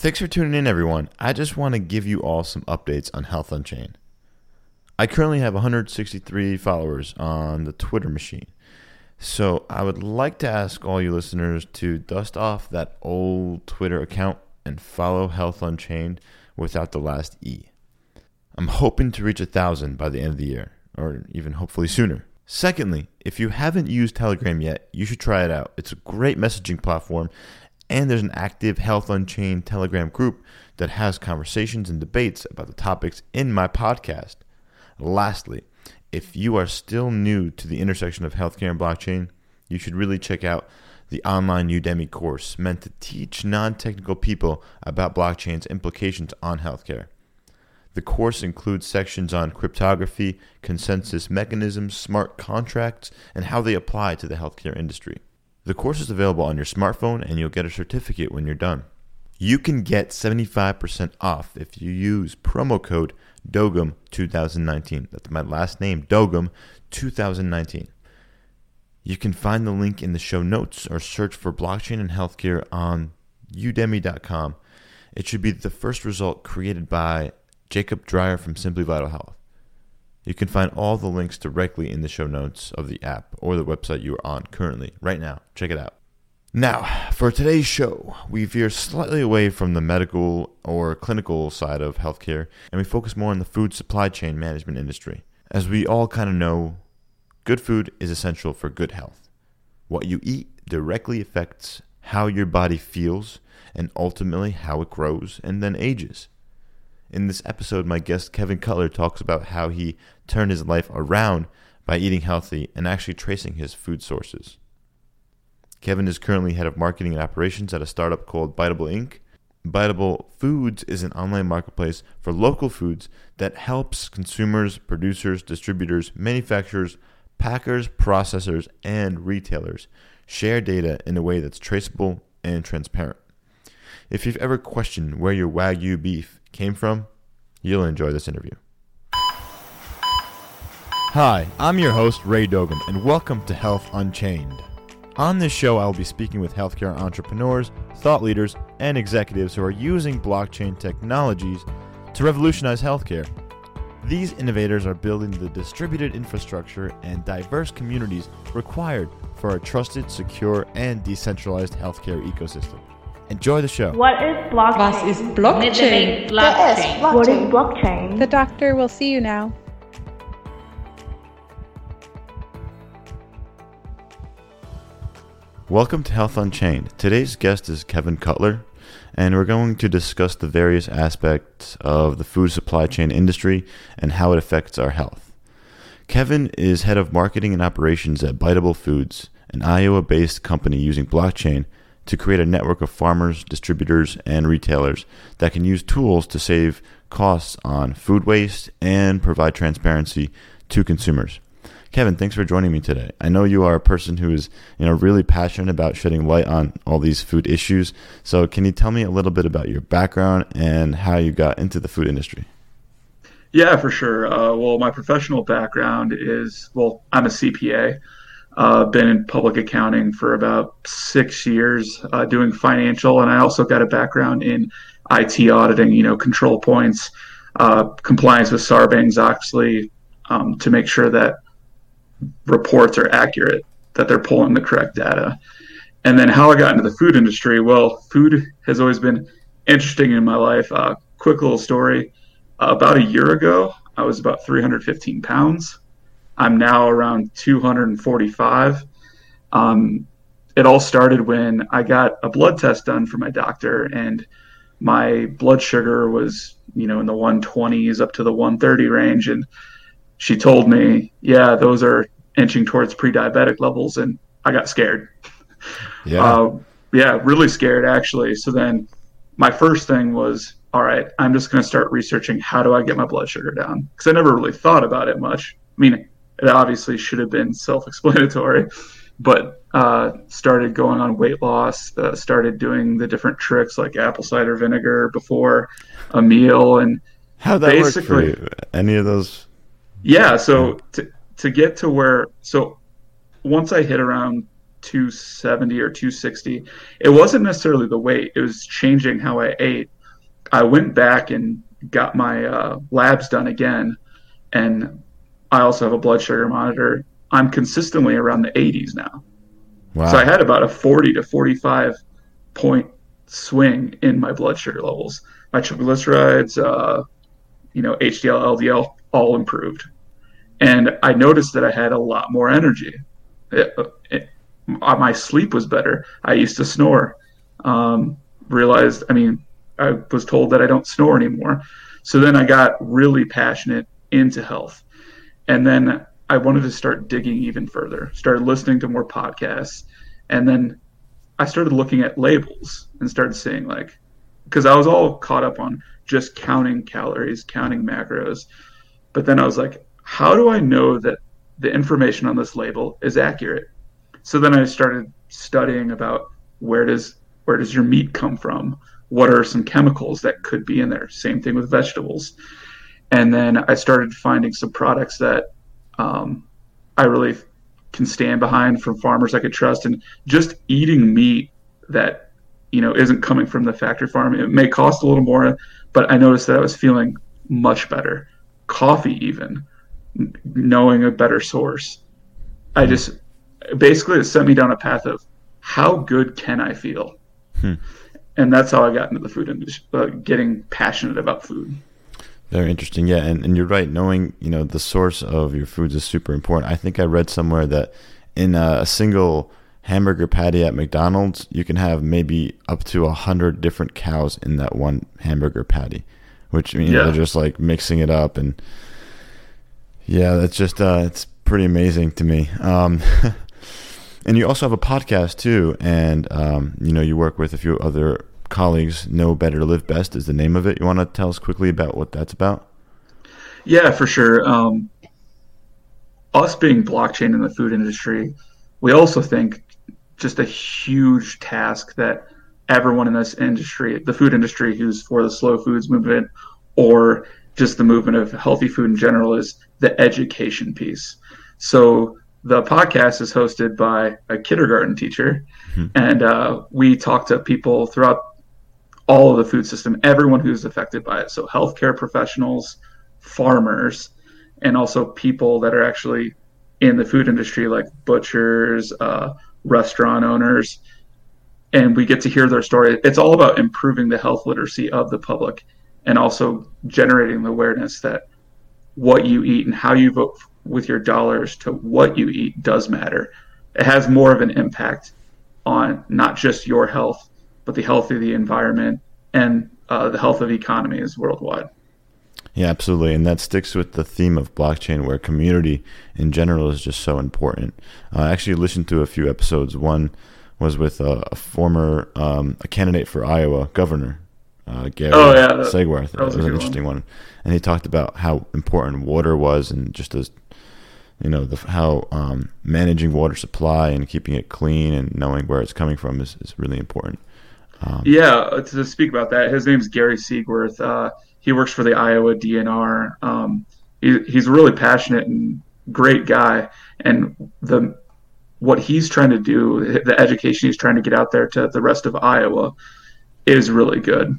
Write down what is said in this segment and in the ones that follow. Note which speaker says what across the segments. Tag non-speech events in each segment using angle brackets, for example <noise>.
Speaker 1: Thanks for tuning in, everyone. I just want to give you all some updates on Health Unchained. I currently have 163 followers on the Twitter machine. So I would like to ask all you listeners to dust off that old Twitter account and follow Health Unchained without the last E. I'm hoping to reach a thousand by the end of the year, or even hopefully sooner. Secondly, if you haven't used Telegram yet, you should try it out. It's a great messaging platform, and there's an active Health Unchained Telegram group that has conversations and debates about the topics in my podcast. Lastly, if you are still new to the intersection of healthcare and blockchain, you should really check out the online Udemy course meant to teach non technical people about blockchain's implications on healthcare. The course includes sections on cryptography, consensus mechanisms, smart contracts, and how they apply to the healthcare industry. The course is available on your smartphone and you'll get a certificate when you're done. You can get 75% off if you use promo code DOGUM2019. That's my last name, DOGUM2019. You can find the link in the show notes or search for blockchain and healthcare on udemy.com. It should be the first result created by Jacob Dreyer from Simply Vital Health. You can find all the links directly in the show notes of the app or the website you are on currently, right now. Check it out. Now, for today's show, we veer slightly away from the medical or clinical side of healthcare and we focus more on the food supply chain management industry. As we all kind of know, good food is essential for good health. What you eat directly affects how your body feels and ultimately how it grows and then ages. In this episode, my guest Kevin Cutler talks about how he turned his life around by eating healthy and actually tracing his food sources. Kevin is currently head of marketing and operations at a startup called Biteable Inc. Biteable Foods is an online marketplace for local foods that helps consumers, producers, distributors, manufacturers, packers, processors, and retailers share data in a way that's traceable and transparent. If you've ever questioned where your Wagyu beef came from, you'll enjoy this interview. Hi, I'm your host, Ray Dogum, and welcome to Health Unchained. On this show, I will be speaking with healthcare entrepreneurs, thought leaders, and executives who are using blockchain technologies to revolutionize healthcare. These innovators are building the distributed infrastructure and diverse communities required for a trusted, secure, and decentralized healthcare ecosystem. Enjoy the show.
Speaker 2: What is blockchain?
Speaker 3: Was ist Blockchain?
Speaker 4: Blockchain.
Speaker 2: What is blockchain?
Speaker 3: The doctor will see you now.
Speaker 1: Welcome to Health Unchained. Today's guest is Kevin Cutler, and we're going to discuss the various aspects of the food supply chain industry and how it affects our health. Kevin is head of marketing and operations at Biteable Foods, an Iowa based company using blockchain to create a network of farmers, distributors, and retailers that can use tools to save costs on food waste and provide transparency to consumers. Kevin, thanks for joining me today. I know you are a person who is, you know, really passionate about shedding light on all these food issues. So, can you tell me a little bit about your background and how you got into the food industry?
Speaker 4: Yeah, for sure. Uh, well, my professional background is well, I'm a CPA. Uh, been in public accounting for about six years, uh, doing financial, and I also got a background in IT auditing. You know, control points, uh, compliance with Sarbanes Oxley, um, to make sure that reports are accurate, that they're pulling the correct data. And then how I got into the food industry. Well, food has always been interesting in my life. Uh, quick little story. Uh, about a year ago, I was about 315 pounds. I'm now around 245. Um, it all started when I got a blood test done for my doctor, and my blood sugar was, you know, in the 120s up to the 130 range. And she told me, yeah, those are inching towards pre-diabetic levels, and I got scared.
Speaker 1: Yeah,
Speaker 4: uh, yeah, really scared actually. So then, my first thing was, all right, I'm just going to start researching how do I get my blood sugar down because I never really thought about it much. I mean, it obviously should have been self-explanatory, but uh, started going on weight loss. Uh, started doing the different tricks like apple cider vinegar before a meal, and
Speaker 1: how that
Speaker 4: basically-
Speaker 1: you? Any of those?
Speaker 4: yeah, so to to get to where so once I hit around 270 or 260. It wasn't necessarily the weight, it was changing how I ate. I went back and got my uh, labs done again, and I also have a blood sugar monitor. I'm consistently around the 80s now. Wow. So I had about a 40 to 45 point swing in my blood sugar levels. My triglycerides, uh, you know, HDL, LDL, all improved. And I noticed that I had a lot more energy. It, it, my sleep was better. I used to snore. Um, realized, I mean, I was told that I don't snore anymore. So then I got really passionate into health. And then I wanted to start digging even further, started listening to more podcasts. And then I started looking at labels and started seeing, like, because I was all caught up on just counting calories, counting macros. But then I was like, how do I know that the information on this label is accurate? So then I started studying about where does where does your meat come from? What are some chemicals that could be in there? Same thing with vegetables. And then I started finding some products that um, I really can stand behind from farmers I could trust, and just eating meat that you know isn't coming from the factory farm. It may cost a little more, but I noticed that I was feeling much better. Coffee, even knowing a better source. I just basically it sent me down a path of how good can I feel, hmm. and that's how I got into the food industry, uh, getting passionate about food.
Speaker 1: Very interesting, yeah, and, and you're right. Knowing you know the source of your foods is super important. I think I read somewhere that in a, single hamburger patty at McDonald's, you can have maybe up to a hundred different cows in that one hamburger patty, which you know, yeah. they're just like mixing it up and yeah, that's just uh, it's pretty amazing to me. Um, <laughs> and you also have a podcast too, and um, you know you work with a few other colleagues. Know better, live best is the name of it. You want to tell us quickly about what that's about?
Speaker 4: Yeah, for sure. Um, us being blockchain in the food industry, we also think just a huge task that everyone in this industry, the food industry who's for the slow foods movement or just the movement of healthy food in general is the education piece. So the podcast is hosted by a kindergarten teacher, mm-hmm. and uh, we talk to people throughout all of the food system, everyone who's affected by it. So healthcare professionals, farmers, and also people that are actually in the food industry, like butchers, uh, restaurant owners. And we get to hear their story. It's all about improving the health literacy of the public and also generating the awareness that what you eat and how you vote with your dollars to what you eat does matter. It has more of an impact on not just your health, but the health of the environment and uh, the health of economies worldwide.
Speaker 1: Yeah, absolutely. And that sticks with the theme of blockchain, where community in general is just so important. Uh, I actually listened to a few episodes. One was with a, a former um, a candidate for Iowa governor, uh, Gary oh, yeah, that, That was, was an interesting one. one. and he talked about how important water was, and just as you know, the, how um, managing water supply and keeping it clean and knowing where it's coming from is, is really important.
Speaker 4: Um, yeah, uh, to speak about that, his name is Gary Siegworth. Uh, he works for the Iowa DNR. Um, he, he's a really passionate and great guy, and the what he's trying to do, the education he's trying to get out there to the rest of Iowa, is really good.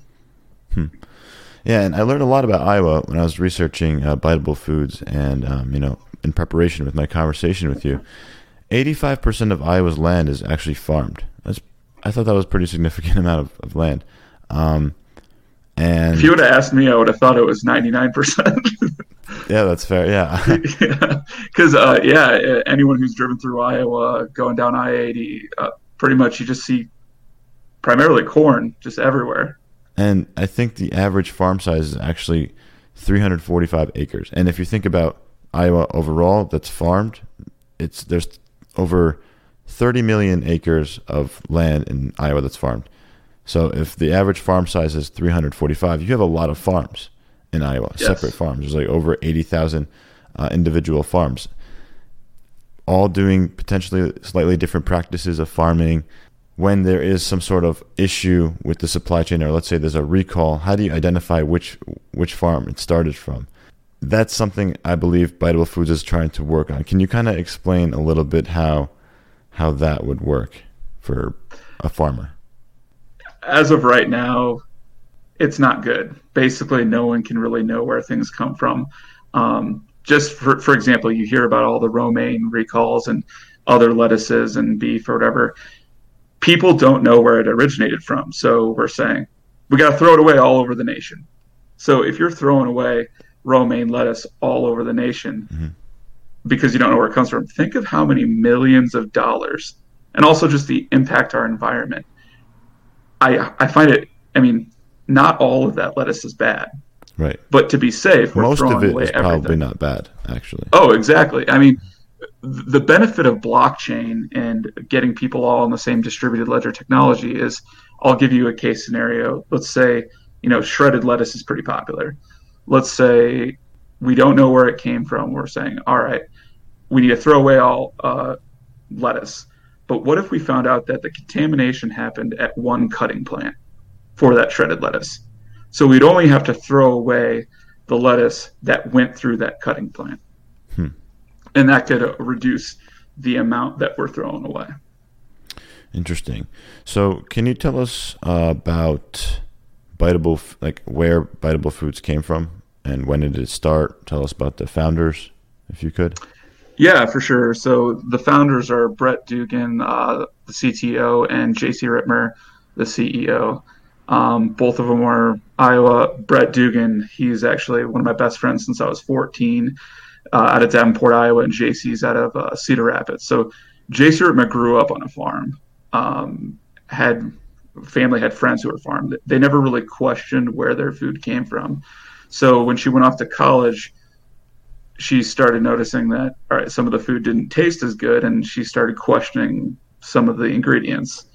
Speaker 1: Hmm. Yeah, and I learned a lot about Iowa when I was researching uh, biteable foods, and um, you know, in preparation with my conversation with you, eighty-five percent of Iowa's land is actually farmed. I thought that was a pretty significant <laughs> amount of, of land. Um, and
Speaker 4: if you would have asked me, I would have thought it was ninety-nine percent.
Speaker 1: Yeah, that's fair. Yeah,
Speaker 4: because <laughs> yeah. Uh, yeah, anyone who's driven through Iowa, going down I eighty, uh, pretty much you just see primarily corn just everywhere.
Speaker 1: And I think the average farm size is actually 345 acres. And if you think about Iowa overall that's farmed, it's there's over 30 million acres of land in Iowa that's farmed. So if the average farm size is 345, you have a lot of farms in Iowa, yes. separate farms. There's like over 80,000 uh, individual farms, all doing potentially slightly different practices of farming, when there is some sort of issue with the supply chain, or let's say there's a recall, how do you identify which which farm it started from? That's something I believe Biteable Foods is trying to work on. Can you kind of explain a little bit how how that would work for a farmer.
Speaker 4: As of right now, it's not good. Basically, no one can really know where things come from. Um, just for, for example, you hear about all the romaine recalls and other lettuces and beef or whatever. People don't know where it originated from. So we're saying we got to throw it away all over the nation. So if you're throwing away romaine lettuce all over the nation mm-hmm. Because you don't know where it comes from, think of how many millions of dollars and also just the impact our environment. I I find it. I mean, not all of that lettuce is bad.
Speaker 1: Right.
Speaker 4: But to be safe, we're
Speaker 1: most
Speaker 4: throwing
Speaker 1: of it
Speaker 4: away
Speaker 1: is
Speaker 4: everything.
Speaker 1: probably not bad, actually.
Speaker 4: Oh, exactly. I mean, the benefit of blockchain and getting people all on the same distributed ledger technology is I'll give you a case scenario. Let's say, you know, shredded lettuce is pretty popular. Let's say we don't know where it came from. We're saying, all right, we need to throw away all uh, lettuce. But what if we found out that the contamination happened at one cutting plant for that shredded lettuce? So we'd only have to throw away the lettuce that went through that cutting plant. Hmm. And that could uh, reduce the amount that we're throwing away.
Speaker 1: Interesting. So, can you tell us uh, about Biteable, like where Biteable Foods came from and when did it start? Tell us about the founders, if you could.
Speaker 4: Yeah, for sure. So, the founders are Brett Dugan, uh, the CTO, and JC Rittmer, the CEO. Um, both of them are Iowa. Brett Dugan, he's actually one of my best friends since I was 14 uh, out of Davenport, Iowa, and JC's out of uh, Cedar Rapids. So JC Rittmer grew up on a farm, um, had family, had friends who were farm. They never really questioned where their food came from. So when she went off to college, she started noticing that all right, some of the food didn't taste as good, and she started questioning some of the ingredients.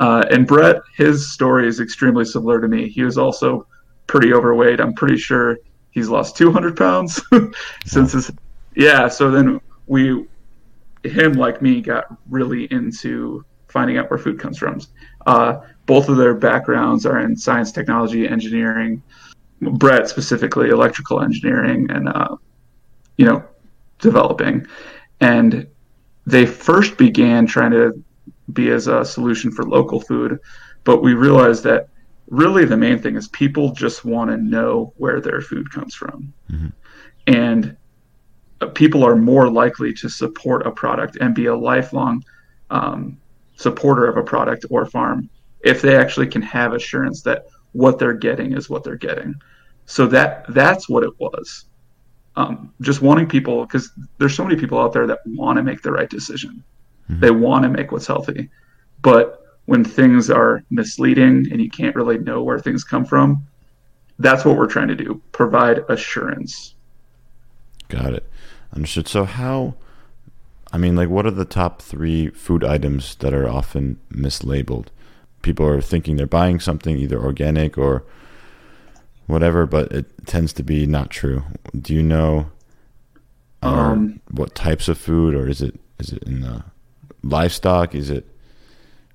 Speaker 4: Uh, and Brett, his story is extremely similar to me. He was also pretty overweight. I'm pretty sure he's lost 200 pounds <laughs> since his. Yeah. So then we, him like me, got really into finding out where food comes from. Uh, both of their backgrounds are in science, technology, engineering. Brett specifically electrical engineering and uh, you know developing, and they first began trying to be as a solution for local food. But we realized that really the main thing is people just want to know where their food comes from. Mm-hmm. And uh, people are more likely to support a product and be a lifelong um, supporter of a product or farm if they actually can have assurance that what they're getting is what they're getting. So that that's what it was. Um, just wanting people because there's so many people out there that want to make the right decision. Mm-hmm. They want to make what's healthy. But when things are misleading and you can't really know where things come from, that's what we're trying to do provide assurance.
Speaker 1: Got it. Understood. So, how, I mean, like, what are the top three food items that are often mislabeled? People are thinking they're buying something either organic or whatever, but it tends to be not true. Do you know um, what types of food, or is it is it in the livestock? Is it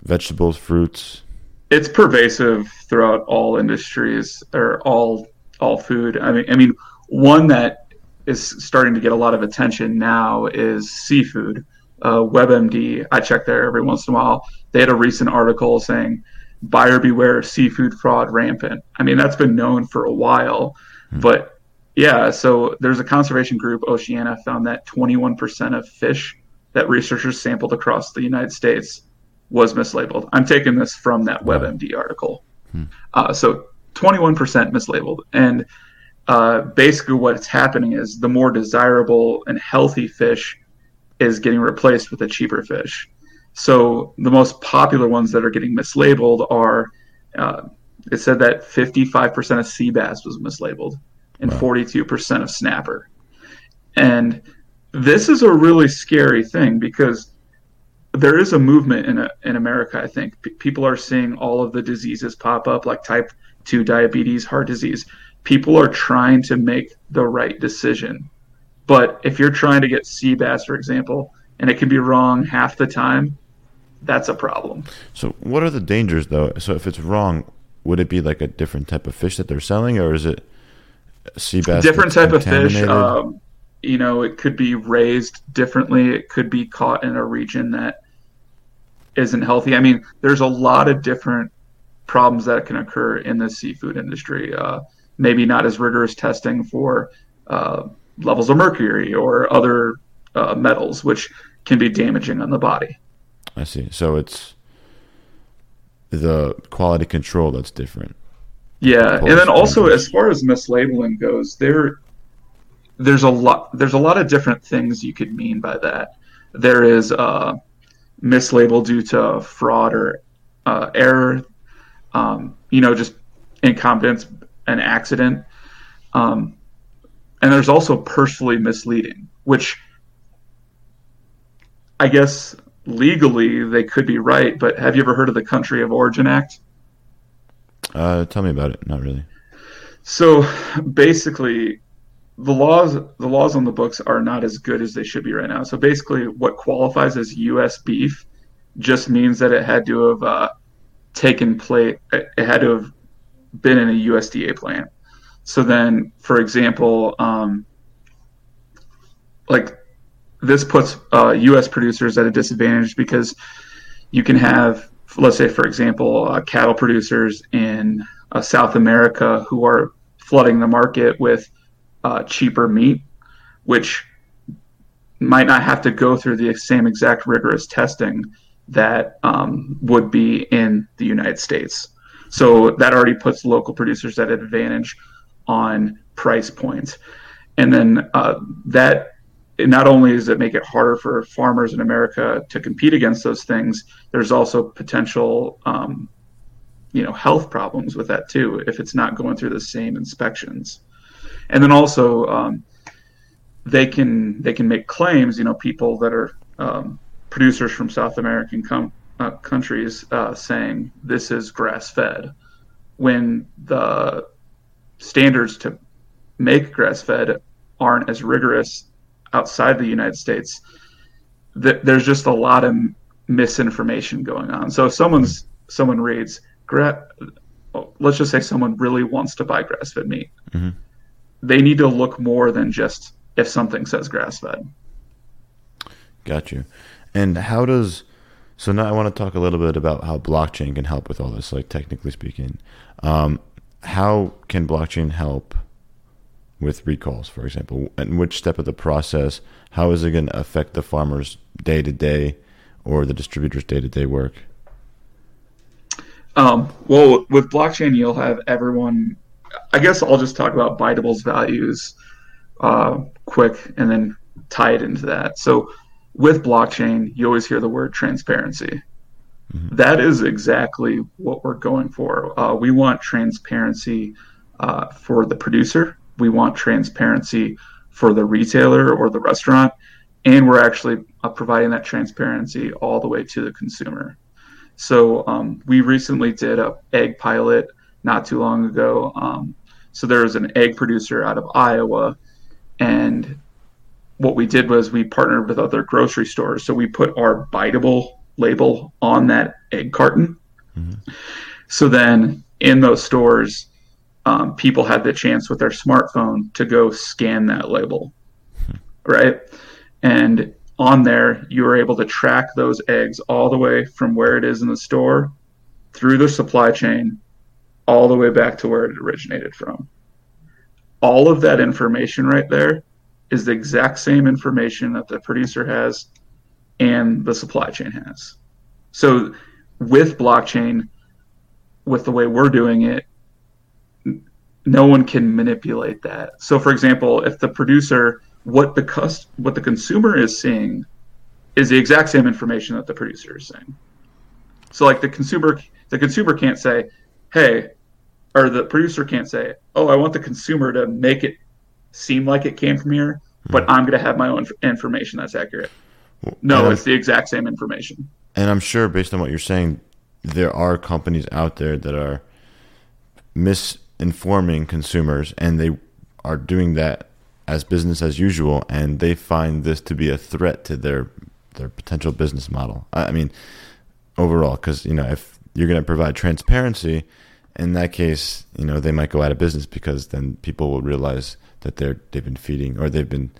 Speaker 1: vegetables, fruits?
Speaker 4: It's pervasive throughout all industries or all all food. I mean, I mean, one that is starting to get a lot of attention now is seafood. Uh, WebMD, I check there every once in a while. They had a recent article saying buyer beware seafood fraud rampant. I mean, that's been known for a while, hmm. but yeah, so there's a conservation group, Oceana, found that 21% of fish that researchers sampled across the United States was mislabeled. I'm taking this from that WebMD article. Hmm. Uh, so 21% mislabeled. And uh, basically, what's happening is the more desirable and healthy fish is getting replaced with a cheaper fish. So the most popular ones that are getting mislabeled are uh, it said that 55% of sea bass was mislabeled and wow. 42% of snapper. And this is a really scary thing because there is a movement in a, in America. I think P- people are seeing all of the diseases pop up, like type two diabetes, heart disease. People are trying to make the right decision, but if you're trying to get sea bass, for example, and it can be wrong half the time, that's a problem.
Speaker 1: So, what are the dangers, though? So, if it's wrong, would it be like a different type of fish that they're selling, or is it sea bass?
Speaker 4: Different type of fish. Um, you know, it could be raised differently. It could be caught in a region that isn't healthy. I mean, there's a lot of different problems that can occur in the seafood industry. Uh, maybe not as rigorous testing for uh, levels of mercury or other uh, metals, which can be damaging on the body.
Speaker 1: I see. So it's the quality control that's different.
Speaker 4: Yeah, and then also as far as mislabeling goes, there there's a lot there's a lot of different things you could mean by that. There is uh, mislabel due to fraud or uh, error, um, you know, just incompetence, an accident, um, and there's also personally misleading, which I guess legally they could be right, but have you ever heard of the Country of Origin Act?
Speaker 1: Uh, tell me about it. Not really.
Speaker 4: So basically, the laws the laws on the books are not as good as they should be right now. So basically, what qualifies as U.S. beef just means that it had to have uh, taken place. It had to have been in a USDA plant. So then, for example, um, like this puts uh, U.S. producers at a disadvantage because you can have, let's say, for example, uh, cattle producers in uh, South America who are flooding the market with uh, cheaper meat, which might not have to go through the same exact rigorous testing that um, would be in the United States. So that already puts local producers at an advantage on price points. And then uh, that not only does it make it harder for farmers in America to compete against those things, there's also potential, um, you know, health problems with that too if it's not going through the same inspections. And then also, um, they can they can make claims. You know, people that are um, producers from South American com- uh, countries uh, saying this is grass fed, when the standards to make grass fed aren't as rigorous outside the United States, th- there's just a lot of misinformation going on. So if someone's someone reads, gra- let's just say someone really wants to buy grass fed meat, mm-hmm. they need to look more than just if something says grass fed.
Speaker 1: Got you. And how does so now I want to talk a little bit about how blockchain can help with all this, like technically speaking. Um, how can blockchain help with recalls, for example? And which step of the process, how is it going to affect the farmer's day to day or the distributor's day to day work?
Speaker 4: Um, well, with blockchain, you'll have everyone. I guess I'll just talk about Bitable's values uh, quick and then tie it into that. So, with blockchain, you always hear the word transparency. Mm-hmm. That is exactly what we're going for. Uh, we want transparency uh, for the producer we want transparency for the retailer or the restaurant, and we're actually uh, providing that transparency all the way to the consumer. So um, we recently did a egg pilot not too long ago. Um, so there was an egg producer out of Iowa, and what we did was we partnered with other grocery stores. So we put our biteable label on that egg carton. Mm-hmm. So then in those stores, um, people had the chance with their smartphone to go scan that label, right? And on there, you were able to track those eggs all the way from where it is in the store through the supply chain, all the way back to where it originated from. All of that information right there is the exact same information that the producer has and the supply chain has. So, with blockchain, with the way we're doing it, no one can manipulate that. So, for example, if the producer, what the cust- what the consumer is seeing, is the exact same information that the producer is saying. So, like the consumer, the consumer can't say, "Hey," or the producer can't say, "Oh, I want the consumer to make it seem like it came from here, but I'm going to have my own information that's accurate." No, it's the exact same information.
Speaker 1: And I'm sure, based on what you're saying, there are companies out there that are mis informing consumers, and they are doing that as business as usual, and they find this to be a threat to their their potential business model. I mean, overall, because you know if you're going to provide transparency, in that case, you know they might go out of business because then people will realize that they're they've been feeding or they've been,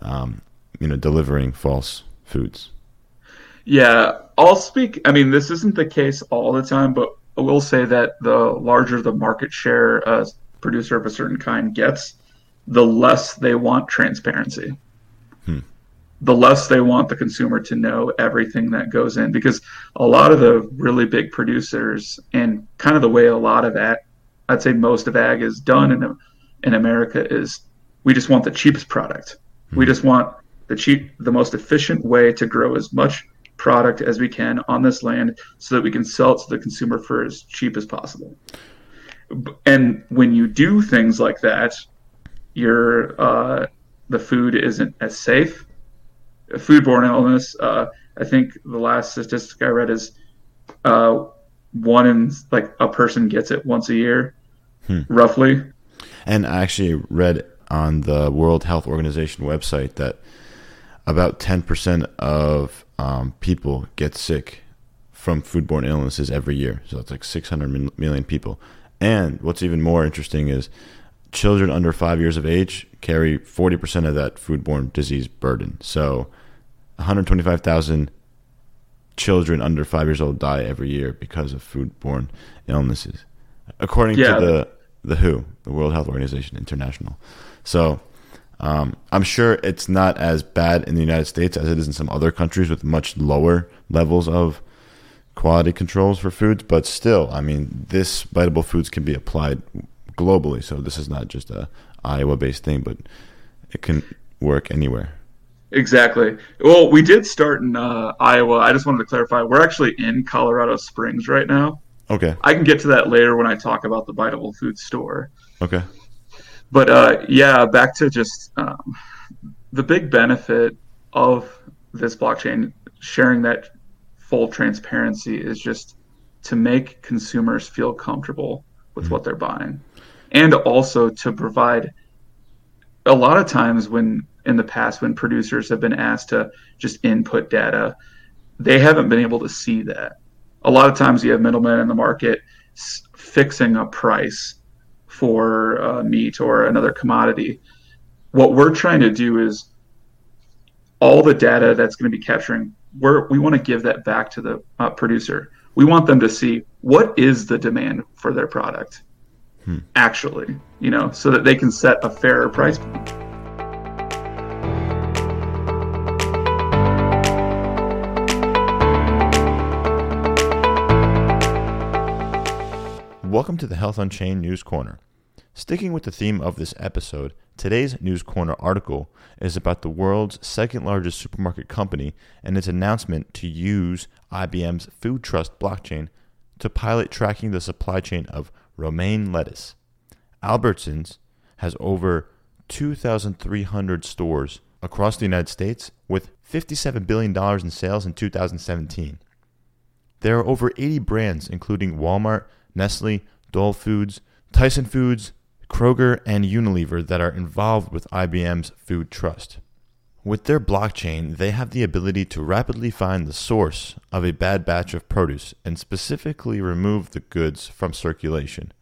Speaker 1: um, you know, delivering false foods.
Speaker 4: Yeah, I'll speak. I mean, this isn't the case all the time, but I will say that the larger the market share a producer of a certain kind gets, the less they want transparency.
Speaker 1: Hmm.
Speaker 4: The less they want the consumer to know everything that goes in, because a lot of the really big producers and kind of the way a lot of ag, I'd say most of ag is done in in America is we just want the cheapest product. We just want the cheap, the most efficient way to grow as much product as we can on this land so that we can sell it to the consumer for as cheap as possible. And when you do things like that, your uh, the food isn't as safe. Foodborne illness. Uh, I think the last statistic I read is uh, one in like a person gets it once a year,
Speaker 1: Hmm.
Speaker 4: roughly.
Speaker 1: And I actually read on the World Health Organization website that about 10% of um, people get sick from foodborne illnesses every year. So it's like 600 million people. And what's even more interesting is children under five years of age carry 40% of that foodborne disease burden. So 125,000 children under five years old die every year because of foodborne illnesses, according
Speaker 4: Yeah.
Speaker 1: to the the WHO, the World Health Organization International. So um, I'm sure it's not as bad in the United States as it is in some other countries with much lower levels of quality controls for foods. But still, I mean, this biteable Foods can be applied globally. So this is not just a Iowa-based thing, but it can work anywhere.
Speaker 4: Exactly. Well, we did start in uh, Iowa. I just wanted to clarify. We're actually in Colorado Springs right now.
Speaker 1: Okay.
Speaker 4: I can get to that later when I talk about the Biteable Food Store.
Speaker 1: Okay.
Speaker 4: But uh, yeah, back to just um, the big benefit of this blockchain sharing that full transparency is just to make consumers feel comfortable with what they're buying. And also to provide a lot of times when in the past when producers have been asked to just input data they haven't been able to see that. A lot of times you have middlemen in the market s- fixing a price for uh, meat or another commodity. What we're trying to do is all the data that's going to be capturing we're, we want to give that back to the uh, producer. We want them to see what is the demand for their product actually you know so that they can set a fairer price
Speaker 1: Welcome to the Health Unchained News Corner. Sticking with the theme of this episode, today's News Corner article is about the world's second largest supermarket company and its announcement to use IBM's Food Trust blockchain to pilot tracking the supply chain of romaine lettuce. Albertsons has over 2,300 stores across the United States with $57 billion in sales in 2017. There are over 80 brands, including Walmart, Nestle, Dole Foods, Tyson Foods, Kroger, and Unilever, that are involved with IBM's Food Trust. With their blockchain, they have the ability to rapidly find the source of a bad batch of produce and specifically remove the goods from circulation.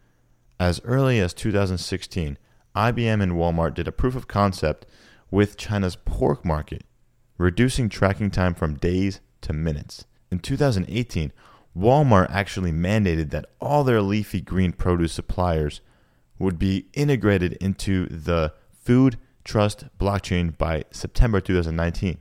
Speaker 1: As early as 2016, IBM and Walmart did a proof of concept with China's pork market, reducing tracking time from days to minutes. In 2018, Walmart actually mandated that all their leafy green produce suppliers would be integrated into the Food Trust blockchain by September 2019.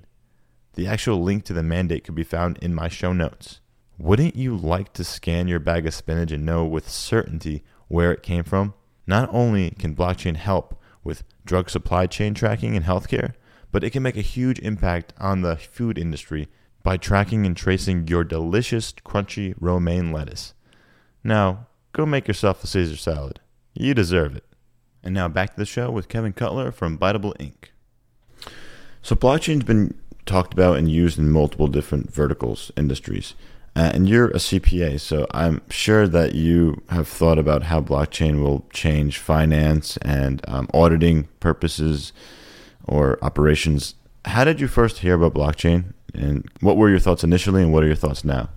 Speaker 1: The actual link to the mandate could be found in my show notes. Wouldn't you like to scan your bag of spinach and know with certainty where it came from? Not only can blockchain help with drug supply chain tracking in healthcare, but it can make a huge impact on the food industry by tracking and tracing your delicious, crunchy romaine lettuce. Now, go make yourself a Caesar salad. You deserve it. And now back to the show with Kevin Cutler from Bitable Inc. So, blockchain's been talked about and used in multiple different verticals, industries. Uh, and you're a CPA, so I'm sure that you have thought about how blockchain will change finance and um, auditing purposes or operations. How did you first hear about blockchain, and what were your thoughts initially, and what are your thoughts now?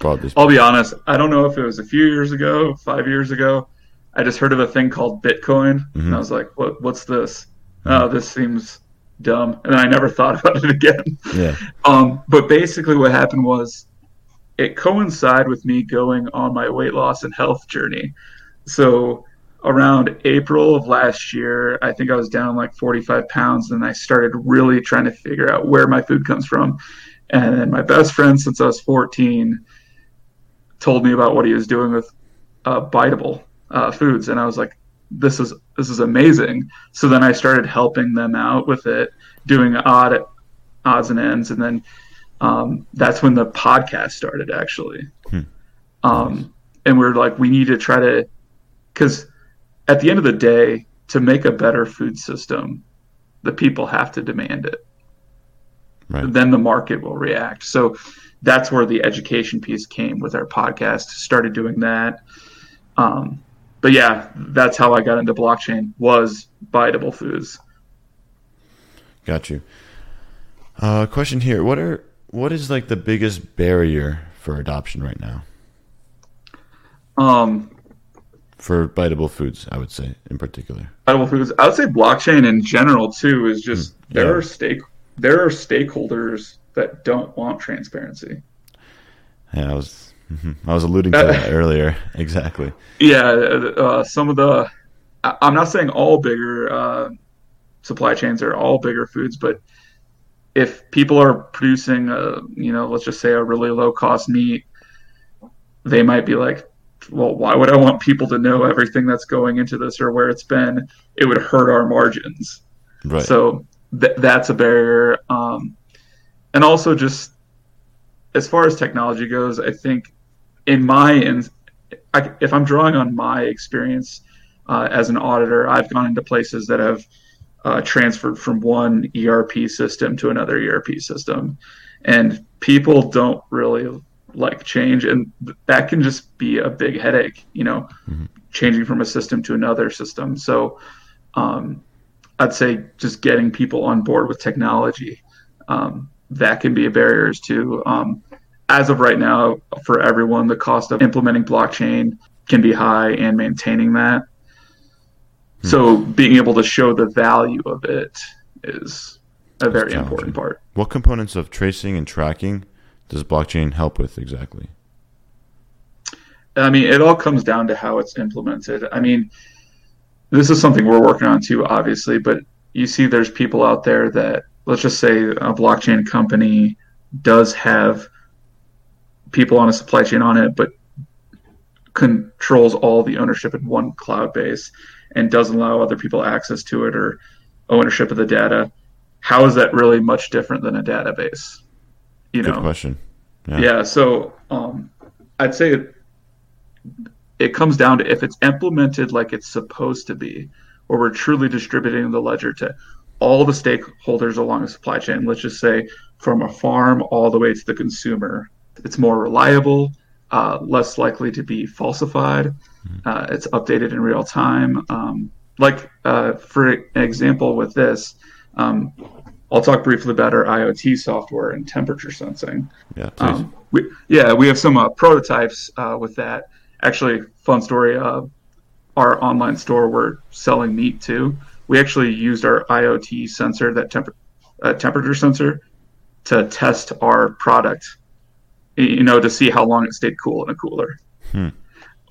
Speaker 1: Broadly
Speaker 4: I'll be honest. I don't know if it was a few years ago, five years ago. I just heard of a thing called Bitcoin, and I was like, "What? What's this? Oh, this seems dumb. And I never <laughs> thought about it again.
Speaker 1: Yeah.
Speaker 4: Um, but basically, what happened was it coincided with me going on my weight loss and health journey. So around April of last year, I think I was down like 45 pounds, and I started really trying to figure out where my food comes from. And then my best friend since I was 14 told me about what he was doing with uh, biteable uh, foods, and I was like, "This is this is amazing." So then I started helping them out with it, doing odd odds and ends, and then um, that's when the podcast started actually.
Speaker 1: Hmm.
Speaker 4: Um, and we're like, we need to try to, because at the end of the day, to make a better food system, the people have to demand it.
Speaker 1: Right.
Speaker 4: Then the market will react. So that's where the education piece came with our podcast. Started doing that. Um, but yeah, that's how I got into blockchain was biteable foods.
Speaker 1: Got you. Uh, question here: What are what is like the biggest barrier for adoption right now
Speaker 4: Um,
Speaker 1: for biteable foods? I would say in particular.
Speaker 4: biteable foods. I would say blockchain in general too is just
Speaker 1: Hmm,
Speaker 4: there are stake there are stakeholders that don't want transparency.
Speaker 1: Yeah, I was. <laughs> I was alluding to that earlier. <laughs> Exactly.
Speaker 4: Yeah, uh, some of the I'm not saying all bigger uh, supply chains are all bigger foods, but if people are producing, a, you know, let's just say a really low cost meat, they might be like, well, why would I want people to know everything that's going into this or where it's been? It would hurt our margins.
Speaker 1: Right.
Speaker 4: So th- that's a barrier. Um, and also, just as far as technology goes, I think in my in, I, if I'm drawing on my experience uh, as an auditor, I've gone into places that have uh, transferred from one ERP system to another ERP system, and people don't really like change, and that can just be a big headache. You know, changing from a system to another system. So. Um, I'd say just getting people on board with technology um, that can be a barrier to. Um, as of right now, for everyone, the cost of implementing blockchain can be high and maintaining that. So being able to show the value of it is a very important part.
Speaker 1: What components of tracing and tracking does blockchain help with exactly?
Speaker 4: I mean, it all comes down to how it's implemented. I mean, this is something we're working on too, obviously, but you see there's people out there that, let's just say a blockchain company does have people on a supply chain on it, but controls all the ownership in one cloud base and doesn't allow other people access to it or ownership of the data. How is that really much different than a database? You
Speaker 1: Good
Speaker 4: know,
Speaker 1: question. Yeah.
Speaker 4: yeah. So um, I'd say it, it comes down to if it's implemented like it's supposed to be, or we're truly distributing the ledger to all the stakeholders along the supply chain. Let's just say from a farm all the way to the consumer. It's more reliable, uh, less likely to be falsified. Uh, it's updated in real time. Um, like uh, for an example with this, um, I'll talk briefly about our IoT software and temperature sensing.
Speaker 1: Yeah.
Speaker 4: Um, we, yeah, we have some uh, prototypes uh, with that. Actually, fun story. Uh, our online store, we're selling meat too. We actually used our IoT sensor, that temper, uh, temperature sensor, to test our product. You know, to see how long it stayed cool in a cooler.
Speaker 1: Hmm.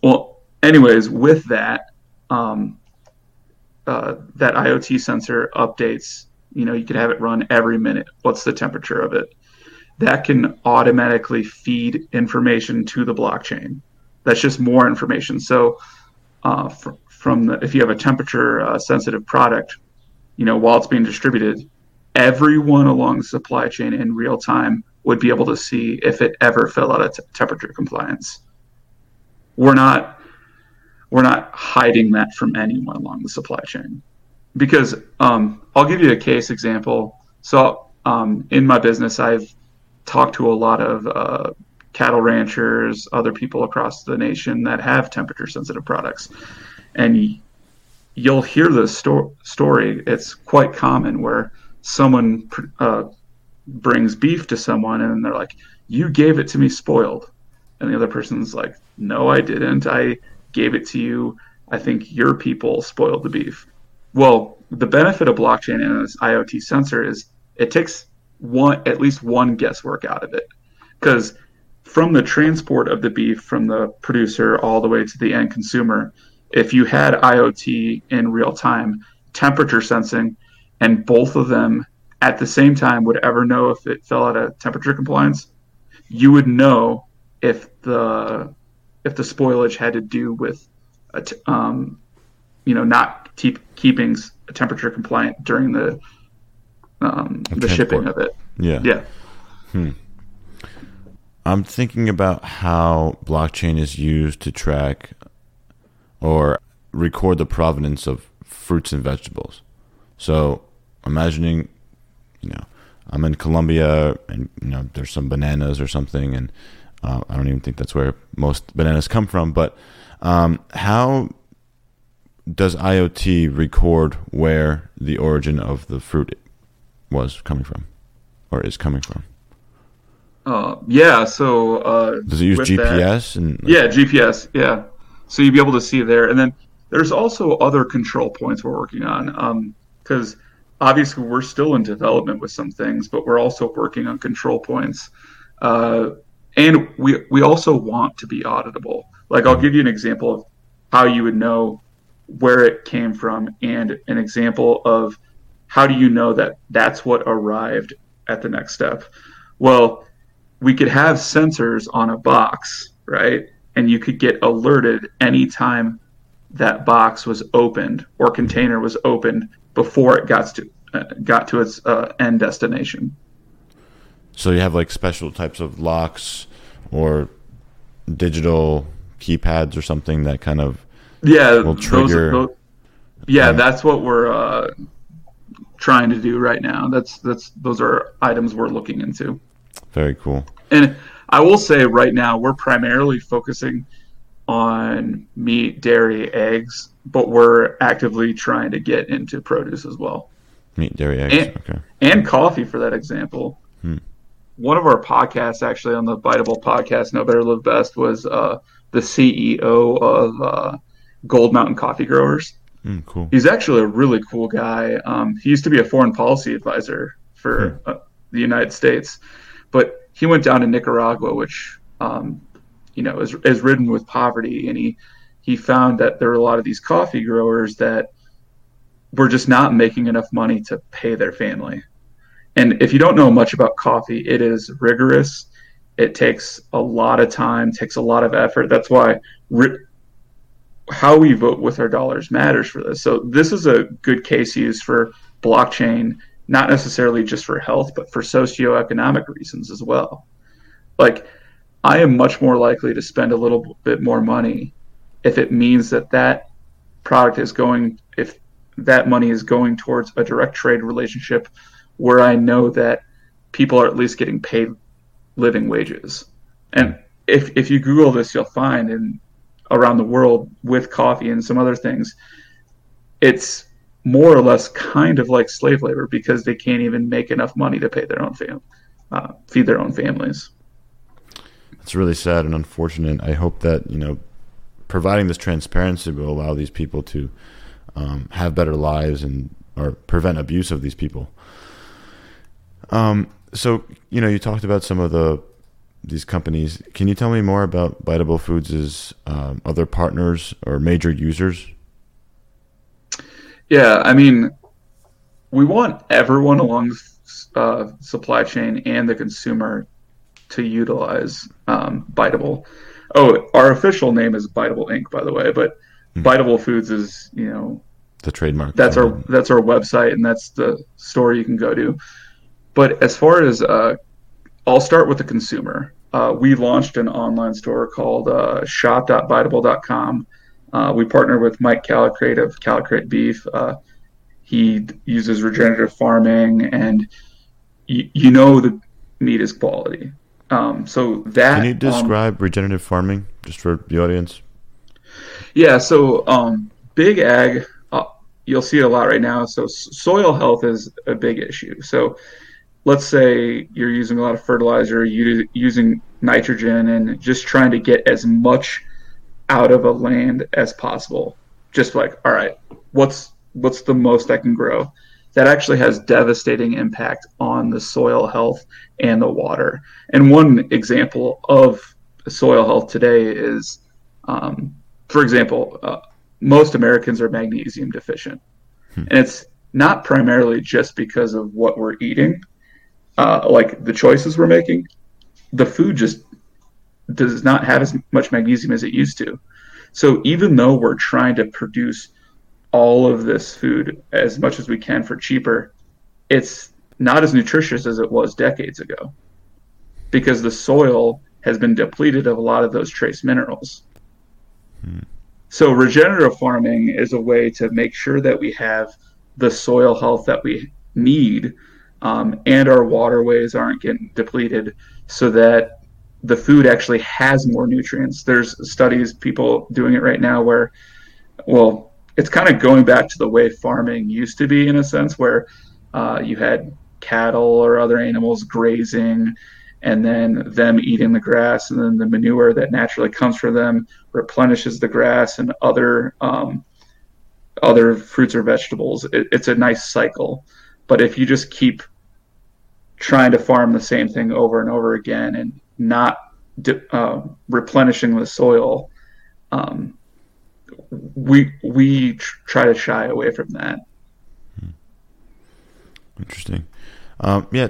Speaker 4: Well, anyways, with that, um, uh, that IoT sensor updates. You know, you could have it run every minute. What's the temperature of it? That can automatically feed information to the blockchain. That's just more information. So, uh, fr- from the, if you have a temperature uh, sensitive product, you know, while it's being distributed, everyone along the supply chain in real time would be able to see if it ever fell out of t- temperature compliance. We're not we're not hiding that from anyone along the supply chain because um, I'll give you a case example. So um, in my business, I've talked to a lot of uh, cattle ranchers, other people across the nation that have temperature sensitive products, and you'll hear this sto- story. It's quite common where someone uh, brings beef to someone and they're like, "You gave it to me spoiled," and the other person's like, "No, I didn't. I gave it to you. I think your people spoiled the beef." Well, the benefit of blockchain and this IoT sensor is it takes one at least one guesswork out of it. Because from the transport of the beef from the producer all the way to the end consumer if you had IoT in real time temperature sensing and both of them at the same time would ever know if it fell out of temperature compliance you would know if the if the spoilage had to do with a t- um, you know not keep keeping temperature compliant during the um, the shipping of it
Speaker 1: Yeah.
Speaker 4: yeah
Speaker 1: I'm thinking about how blockchain is used to track or record the provenance of fruits and vegetables. So, imagining, you know, I'm in Colombia and you know there's some bananas or something, and uh, I don't even think that's where most bananas come from. But um, how does IoT record where the origin of the fruit was coming from, or is coming from?
Speaker 4: uh, yeah so uh,
Speaker 1: Does it use
Speaker 4: with that-
Speaker 1: GPS and
Speaker 4: Yeah, GPS. Yeah, so you'd be able to see there, and then there's also other control points we're working on because obviously we're still in development with some things, but we're also working on control points, uh, and we we also want to be auditable. Like I'll give you an example of how you would know where it came from, and an example of how do you know that that's what arrived at the next step. Well, we could have sensors on a box, right? And you could get alerted anytime that box was opened or container was opened before it got to uh, got to its uh, end destination.
Speaker 1: So you have like special types of locks or digital keypads or something that kind of
Speaker 4: Yeah,
Speaker 1: Will
Speaker 4: those-
Speaker 1: trigger-
Speaker 4: those- yeah,
Speaker 1: Yeah.
Speaker 4: that's what we're uh, trying to do right now. That's that's those are items we're looking into.
Speaker 1: very cool.
Speaker 4: And I will say right now we're primarily focusing on meat, dairy, eggs, but we're actively trying to get into produce as well.
Speaker 1: Meat, dairy, eggs.
Speaker 4: And-
Speaker 1: okay.
Speaker 4: And coffee for that example.
Speaker 1: Hmm.
Speaker 4: One of our podcasts actually on the Biteable podcast, No Better Live Best, was uh, the CEO of uh, Gold Mountain Coffee Growers.
Speaker 1: Mm, cool.
Speaker 4: He's actually a really cool guy. Um, he used to be a foreign policy advisor for uh, the United States, but he went down to Nicaragua, which um, you know is is ridden with poverty, and he he found that there were a lot of these coffee growers that were just not making enough money to pay their family. And if you don't know much about coffee, it is rigorous. It takes a lot of time, takes a lot of effort. That's why ri- how we vote with our dollars matters for this. So this is a good case used for blockchain, not necessarily just for health, but for socioeconomic reasons as well. Like I am much more likely to spend a little bit more money if it means that that product is going if that money is going towards a direct trade relationship where I know that people are at least getting paid living wages. And if if you Google this, you'll find in around the world with coffee and some other things, it's more or less kind of like slave labor because they can't even make enough money to pay their own fam, uh, feed their own families.
Speaker 1: It's really sad and unfortunate. I hope that you know, providing this transparency will allow these people to um, have better lives and or prevent abuse of these people. Um, so you know, you talked about some of the these companies. Can you tell me more about Biteable Foods' um, other partners or major users?
Speaker 4: Yeah, I mean, we want everyone along the uh, supply chain and the consumer to utilize um, Biteable. Oh, our official name is Biteable Inc. By the way, but Biteable Foods is you know
Speaker 1: The trademark.
Speaker 4: that's our that's our website and that's the store you can go to. But as far as uh, I'll start with the consumer. Uh, we launched an online store called uh, shop.biteable.com. Uh, we partner with Mike Callicrate of Callicrate Beef. Uh, he uses regenerative farming, and y- you know the meat is quality. Um, so that
Speaker 1: Can you
Speaker 4: um,
Speaker 1: describe regenerative farming just for the audience?
Speaker 4: Yeah, so um, big ag, uh, you'll see it a lot right now. So soil health is a big issue. So let's say you're using a lot of fertilizer, you using nitrogen, and just trying to get as much out of a land as possible. Just like, all right, what's what's the most I can grow? That actually has devastating impact on the soil health and the water. And one example of soil health today is, um, for example, uh, most Americans are magnesium deficient, hmm. and it's not primarily just because of what we're eating, uh, like the choices we're making. The food just does not have as much magnesium as it used to. So even though we're trying to produce all of this food as much as we can for cheaper, it's not as nutritious as it was decades ago because the soil has been depleted of a lot of those trace minerals. Hmm. So regenerative farming is a way to make sure that we have the soil health that we need um, and our waterways aren't getting depleted so that the food actually has more nutrients. There's studies, people doing it right now where, well, it's kind of going back to the way farming used to be in a sense where uh, you had cattle or other animals grazing and then them eating the grass and then the manure that naturally comes from them replenishes the grass and other um, other fruits or vegetables it, it's a nice cycle but if you just keep trying to farm the same thing over and over again and not uh, replenishing the soil um, we we try to shy away from that hmm.
Speaker 1: interesting um, yeah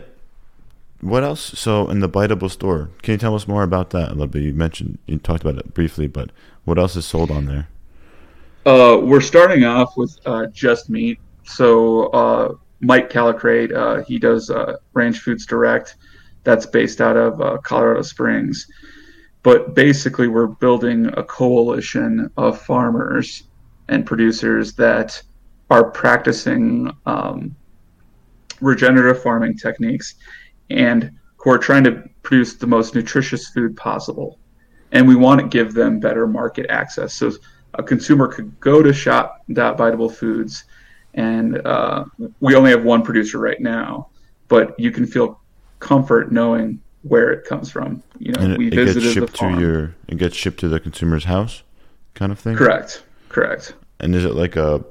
Speaker 1: what else? So in the Biteable store, can you tell us more about that a little bit? You mentioned you talked about it briefly, but what else is sold on there?
Speaker 4: Uh, we're starting off with uh, just meat. So uh, Mike Callicrate, uh, he does uh, Ranch Foods Direct. That's based out of uh, Colorado Springs. But basically, we're building a coalition of farmers and producers that are practicing um, regenerative farming techniques and who are trying to produce the most nutritious food possible. And we want to give them better market access. So a consumer could go to shop.biteable foods, and uh, we only have one producer right now, but you can feel comfort knowing where it comes from. You know,
Speaker 1: and we it visited gets shipped the farm. to your it gets shipped to the consumer's house, kind of thing.
Speaker 4: Correct. Correct.
Speaker 1: And is it like a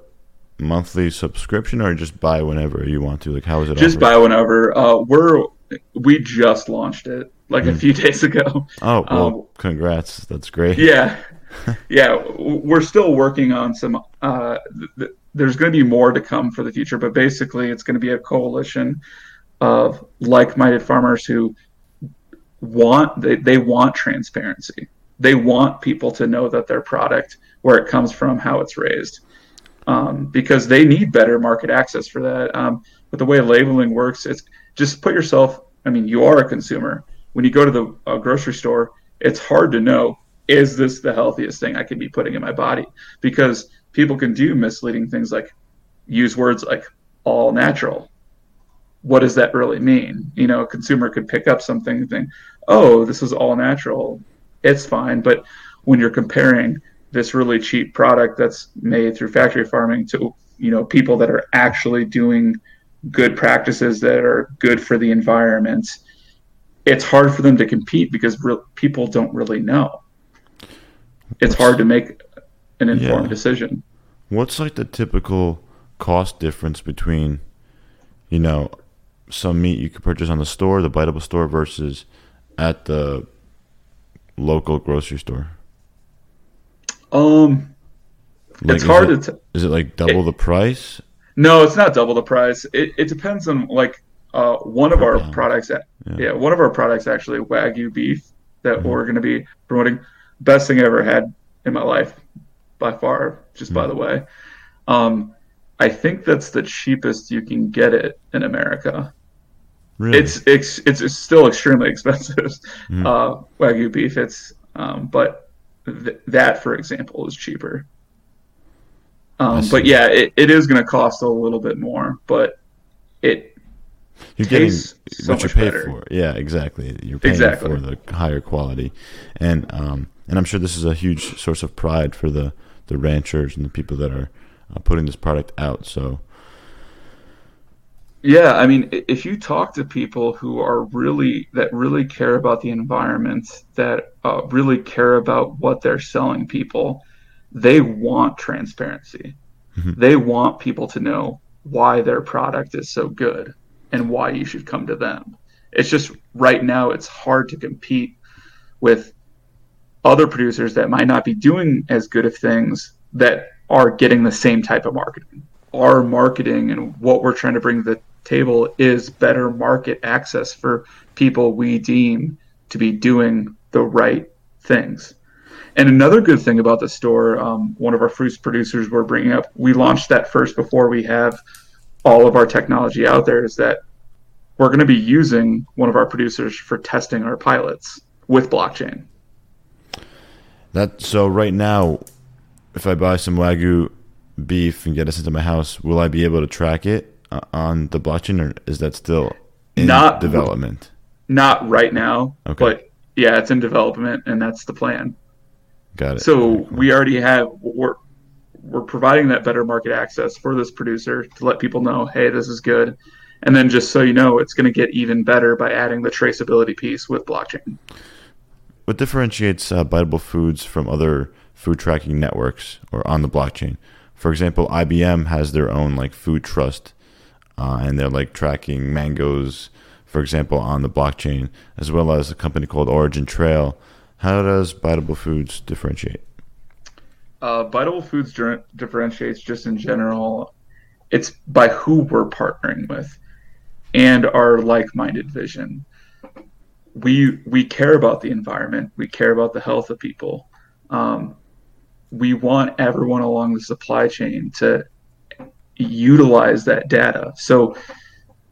Speaker 1: monthly subscription or just buy whenever you want to? Like, how is it?
Speaker 4: Just offered? buy whenever. Uh, we're we just launched it like mm. a hmm. few <laughs> days ago.
Speaker 1: Oh well, um, congrats! That's great.
Speaker 4: Yeah, <laughs> yeah. We're still working on some. Uh, th- there's going to be more to come for the future, but basically, it's going to be a coalition of like-minded farmers who want they, they want transparency. They want people to know that their product, where it comes from, how it's raised, um, because they need better market access for that. Um, but the way labeling works, it's just put yourself. I mean, you are a consumer. When you go to the uh, grocery store, it's hard to know is this the healthiest thing I could be putting in my body because people can do misleading things like use words like all natural. What does that really mean? You know, a consumer could pick up something and think, oh, this is all natural. It's fine. But when you're comparing this really cheap product that's made through factory farming to, you know, people that are actually doing good practices that are good for the environment, it's hard for them to compete because re- people don't really know. It's hard to make an informed yeah. decision.
Speaker 1: What's like the typical cost difference between, you know, some meat you could purchase on the store, the biteable store, versus at the local grocery store?
Speaker 4: Um, like, it's hard
Speaker 1: it,
Speaker 4: to. T-
Speaker 1: is it like double it, the price?
Speaker 4: No, it's not double the price. It, it depends on like uh, one of our products. Yeah. yeah. one of our products actually Wagyu beef that mm-hmm. we're going to be promoting. Best thing I ever had in my life by far. Just mm-hmm. by the way, um, I think that's the cheapest you can get it in America. Really? It's, it's it's still extremely <laughs> expensive. Mm-hmm. Uh, Wagyu beef. It's um, but th- that for example is cheaper. Um, but yeah, it, it is going to cost a little bit more, but it
Speaker 1: you're getting so what you pay better. for. Yeah, exactly. You're paying exactly. for the higher quality, and um, and I'm sure this is a huge source of pride for the the ranchers and the people that are uh, putting this product out. So.
Speaker 4: Yeah, I mean, if you talk to people who are really that really care about the environment, that uh, really care about what they're selling people, they want transparency. Mm-hmm. They want people to know why their product is so good and why you should come to them. It's just right now it's hard to compete with other producers that might not be doing as good of things that are getting the same type of marketing. Our marketing and what we're trying to bring to the table is better market access for people we deem to be doing the right things. And another good thing about the store, um, one of our fruits producers we're bringing up, we launched that first before we have all of our technology out there, is that we're going to be using one of our producers for testing our pilots with blockchain.
Speaker 1: That so right now, if I buy some wagyu beef and get it into my house, will I be able to track it uh, on the blockchain, or is that still in not development?
Speaker 4: Not right now, okay. but yeah, it's in development, and that's the plan.
Speaker 1: Got it.
Speaker 4: So we already have we're we're providing that better market access for this producer to let people know, hey, this is good, and then just so you know, it's going to get even better by adding the traceability piece with blockchain.
Speaker 1: What differentiates uh, Biteable Foods from other food tracking networks or on the blockchain? For example, IBM has their own like food trust, uh, and they're like tracking mangoes, for example, on the blockchain, as well as a company called Origin Trail. How does Biteable Foods differentiate?
Speaker 4: Uh, Biteable Foods differentiates just in general. It's by who we're partnering with and our like-minded vision we we care about the environment. We care about the health of people. Um, we want everyone along the supply chain to utilize that data. So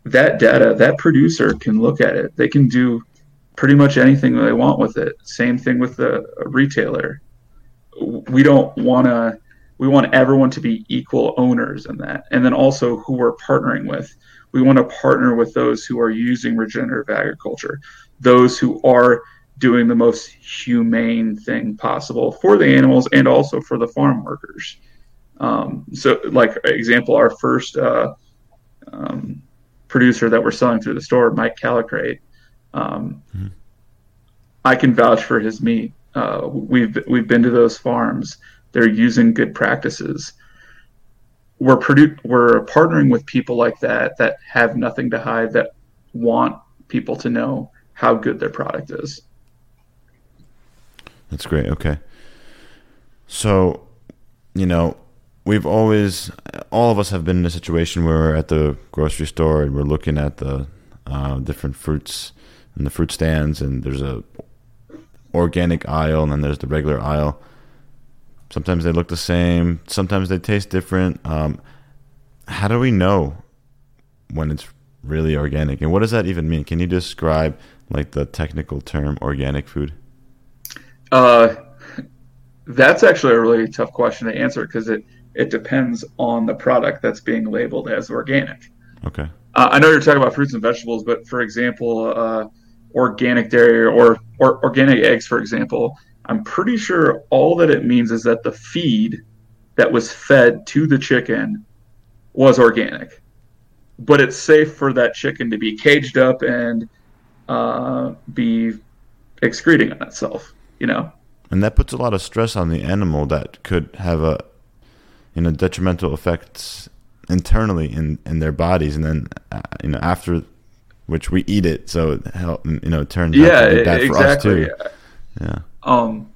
Speaker 4: that data, that producer can look at it. They can do pretty much anything they want with it. Same thing with the retailer. We don't want to. We want everyone to be equal owners in that, and then also who we're partnering with. We want to partner with those who are using regenerative agriculture those who are doing the most humane thing possible for the animals and also for the farm workers. Um, so, like example, our first uh, um, producer that we're selling through the store, Mike Callicrate, um, mm-hmm. I can vouch for his meat. Uh, we've we've been to those farms. They're using good practices. We're produ- we're partnering with people like that that have nothing to hide that want people to know how good their product is.
Speaker 1: That's great. Okay. So, you know, we've always, all of us have been in a situation where we're at the grocery store and we're looking at the uh, different fruits and the fruit stands, and there's a organic aisle and then there's the regular aisle. Sometimes they look the same. Sometimes they taste different. Um, how do we know when it's really organic, and what does that even mean? Can you describe like the technical term organic food?
Speaker 4: Uh, that's actually a really tough question to answer because it it depends on the product that's being labeled as organic.
Speaker 1: Okay.
Speaker 4: Uh, I know you're talking about fruits and vegetables, but for example, uh, organic dairy or, or organic eggs, for example, I'm pretty sure all that it means is that the feed that was fed to the chicken was organic, but it's safe for that chicken to be caged up and uh, be excreting on itself, you know.
Speaker 1: And that puts a lot of stress on the animal that could have a, you know, detrimental effects internally in, in their bodies, and then uh, you know after which we eat it, so it help you know it turns
Speaker 4: yeah, out to be bad exactly. for us too. Yeah. Um.